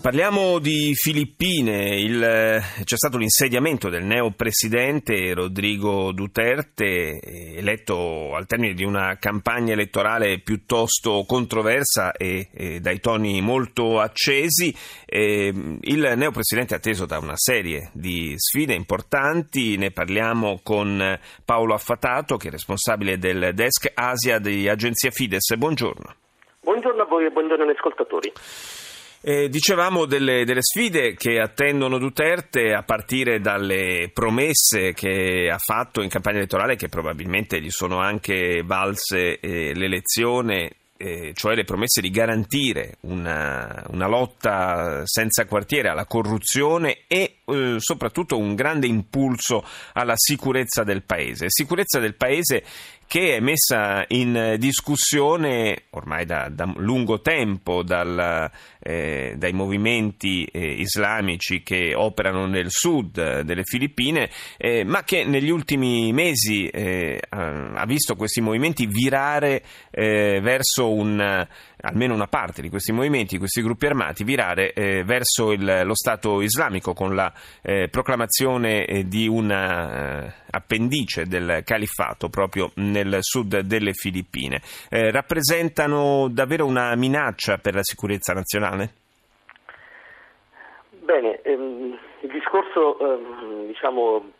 Parliamo di Filippine, Il, c'è stato l'insediamento del neopresidente Rodrigo Duterte, eletto al termine di una campagna elettorale piuttosto controversa e, e dai toni molto accesi. E, il neopresidente è atteso da una serie di sfide importanti, ne parliamo con Paolo Affatato che è responsabile del desk Asia di Agenzia Fides. Buongiorno. Buongiorno a voi e buongiorno agli ascoltatori. Eh, dicevamo delle, delle, sfide che attendono Duterte a partire dalle promesse che ha fatto in campagna elettorale che probabilmente gli sono anche valse eh, l'elezione eh, cioè le promesse di garantire una, una, lotta senza quartiere alla corruzione e eh, soprattutto un grande impulso alla sicurezza del Paese. Sicurezza del Paese che è messa in discussione ormai da, da lungo tempo dal, eh, dai movimenti eh, islamici che operano nel sud delle Filippine, eh, ma che negli ultimi mesi eh, ha visto questi movimenti virare eh, verso un almeno una parte di questi movimenti, questi gruppi armati, virare eh, verso il, lo Stato islamico con la eh, proclamazione eh, di una eh, appendice del califfato proprio nel sud delle Filippine. Eh, rappresentano davvero una minaccia per la sicurezza nazionale? Bene, ehm, il discorso ehm, diciamo,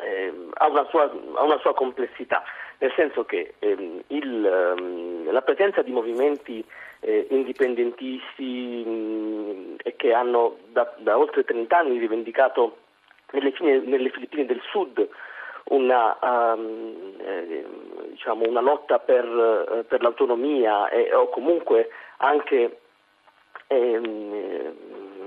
ehm, ha, una sua, ha una sua complessità nel senso che ehm, il, ehm, la presenza di movimenti eh, indipendentisti mh, e che hanno da, da, oltre 30 anni rivendicato nelle, nelle Filippine del Sud una, um, eh, diciamo una lotta per, eh, per l'autonomia e, o comunque anche ehm,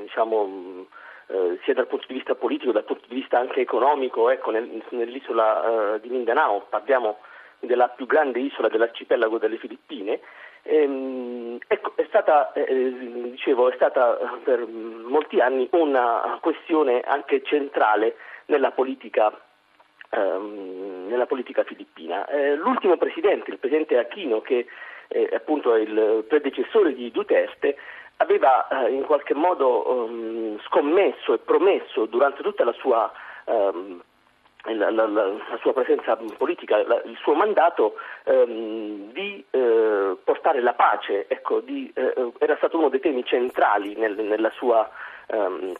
diciamo, eh, sia dal punto di vista politico, dal punto di vista anche economico, ecco, nel, nell'isola uh, di Mindanao, parliamo della più grande isola dell'arcipelago delle Filippine, ehm, ecco, è, stata, eh, dicevo, è stata per molti anni una questione anche centrale nella politica, ehm, nella politica filippina. Eh, l'ultimo presidente, il presidente Aquino, che eh, appunto è il predecessore di Duterte, aveva eh, in qualche modo um, scommesso e promesso durante tutta la sua la, la, la, sua presenza politica, il suo mandato ehm, di eh, portare la pace, ecco, di, eh, era stato uno dei temi centrali nel, sua, ehm,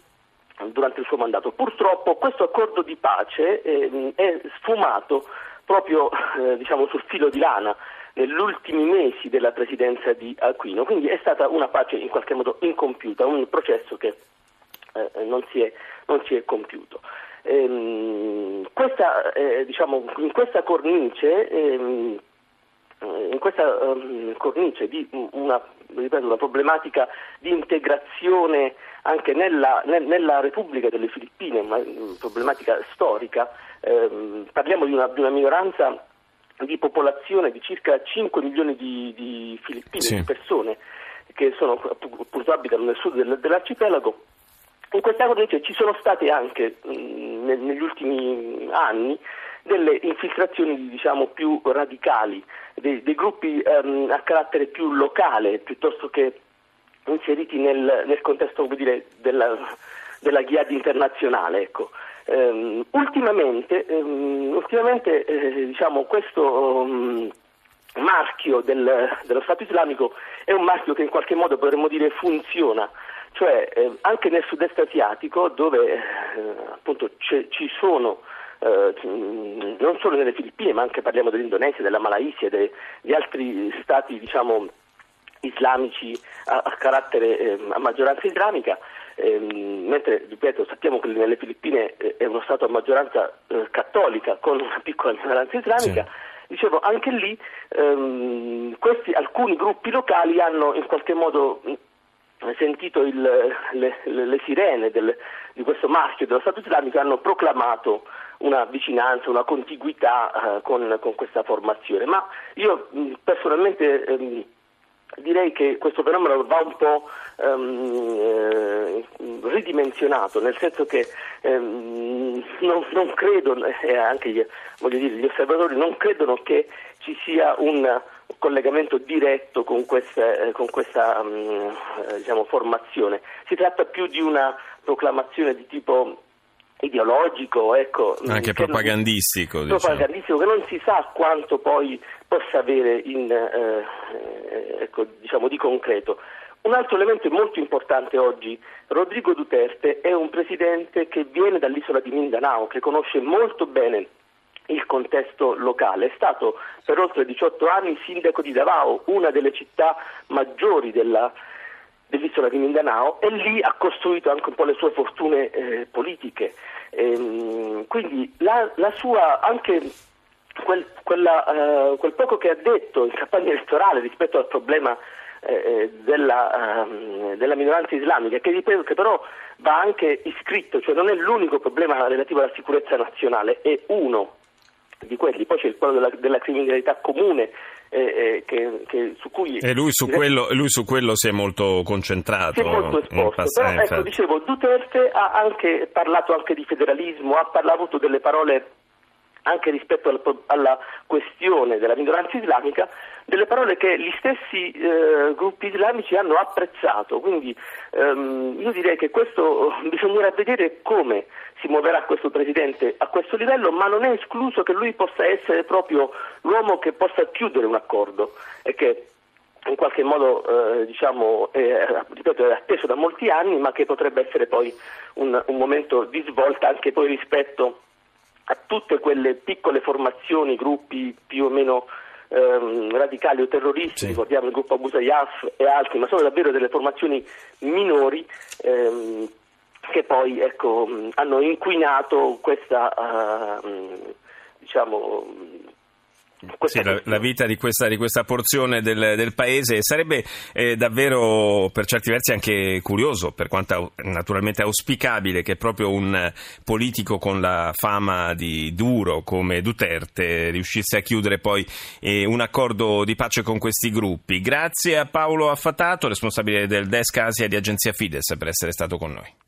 durante il suo mandato. Purtroppo questo accordo di pace eh, è sfumato proprio eh, diciamo, sul filo di lana negli ultimi mesi della presidenza di Aquino, quindi è stata una pace in qualche modo incompiuta, un processo che eh, non si, è, non si è compiuto. Ehm, questa, eh, diciamo, in questa cornice, ehm, in questa um, cornice di una, ripeto, una, problematica di integrazione anche nella, nel, nella, Repubblica delle Filippine, una problematica storica, ehm, parliamo di una, di una, minoranza di popolazione di circa 5 milioni di, di filippine, sì. di persone che sono, appunto abitano nel sud del, dell'arcipelago in questa cornice ci sono state anche mh, negli ultimi anni delle infiltrazioni diciamo, più radicali, dei, dei gruppi um, a carattere più locale piuttosto che inseriti nel, nel contesto dire, della, della Ghiad internazionale. Ecco. Um, ultimamente, um, ultimamente eh, diciamo, questo um, marchio del, dello Stato islamico è un marchio che in qualche modo potremmo dire funziona cioè eh, anche nel sud-est asiatico dove eh, appunto ci sono eh, non solo nelle Filippine ma anche parliamo dell'Indonesia, della Malaysia, de, di altri stati diciamo islamici a, a carattere eh, a maggioranza islamica ehm, mentre ripeto sappiamo che nelle Filippine eh, è uno stato a maggioranza eh, cattolica con una piccola minoranza islamica sì. Dicevo, anche lì ehm, questi, alcuni gruppi locali hanno in qualche modo sentito il, le, le, le, sirene del, di questo marchio dello Stato islamico hanno proclamato una vicinanza, una contiguità eh, con, con, questa formazione. Ma io mh, personalmente ehm, direi che questo fenomeno va un po' ehm, eh, ridimensionato, nel senso che ehm, non, non, credo, e eh, anche gli, dire, gli, osservatori non credono che ci sia un collegamento diretto con questa, eh, con questa um, diciamo, formazione. Si tratta più di una proclamazione di tipo ideologico, ecco, anche propagandistico, non, diciamo. propagandistico che non si sa quanto poi possa avere in, eh, ecco, diciamo, di concreto. Un altro elemento molto importante oggi, Rodrigo Duterte è un presidente che viene dall'isola di Mindanao, che conosce molto bene il contesto locale. È stato per oltre 18 anni sindaco di Davao, una delle città maggiori della, dell'isola di Mindanao e lì ha costruito anche un po' le sue fortune eh, politiche. Ehm, quindi la, la, sua anche quel, quella, uh, quel poco che ha detto in campagna elettorale rispetto al problema eh, eh, della, um, della, minoranza islamica, che, che però va anche iscritto, cioè non è l'unico problema relativo alla sicurezza nazionale, è uno di quelli, poi c'è quello della, della criminalità comune. Eh, eh, che, che, su cui e lui su, quello, lui su, quello, si è molto concentrato. Si è molto esposto. Però, ecco, dicevo, Duterte ha anche parlato anche di federalismo, ha parlato delle parole anche rispetto alla, alla, questione della minoranza islamica, delle parole che gli stessi eh, gruppi islamici hanno apprezzato. Quindi ehm, io direi che questo bisognerà vedere come si muoverà questo Presidente a questo livello, ma non è escluso che lui possa essere proprio l'uomo che possa chiudere un accordo e che in qualche modo eh, diciamo, è, ripeto, è atteso da molti anni, ma che potrebbe essere poi un, un momento di svolta anche rispetto a tutte quelle piccole formazioni, gruppi più o meno ehm, radicali o terroristi, sì. ricordiamo il gruppo Abu Sayyaf e altri, ma sono davvero delle formazioni minori ehm, che poi ecco, hanno inquinato questa uh, diciamo, sì, la, la, vita di questa, di questa porzione del, del, paese sarebbe eh, davvero per certi versi anche curioso, per quanto naturalmente auspicabile che proprio un politico con la fama di duro come Duterte riuscisse a chiudere poi eh, un accordo di pace con questi gruppi. Grazie a Paolo Affatato, responsabile del Desk Asia di Agenzia Fides, per essere stato con noi.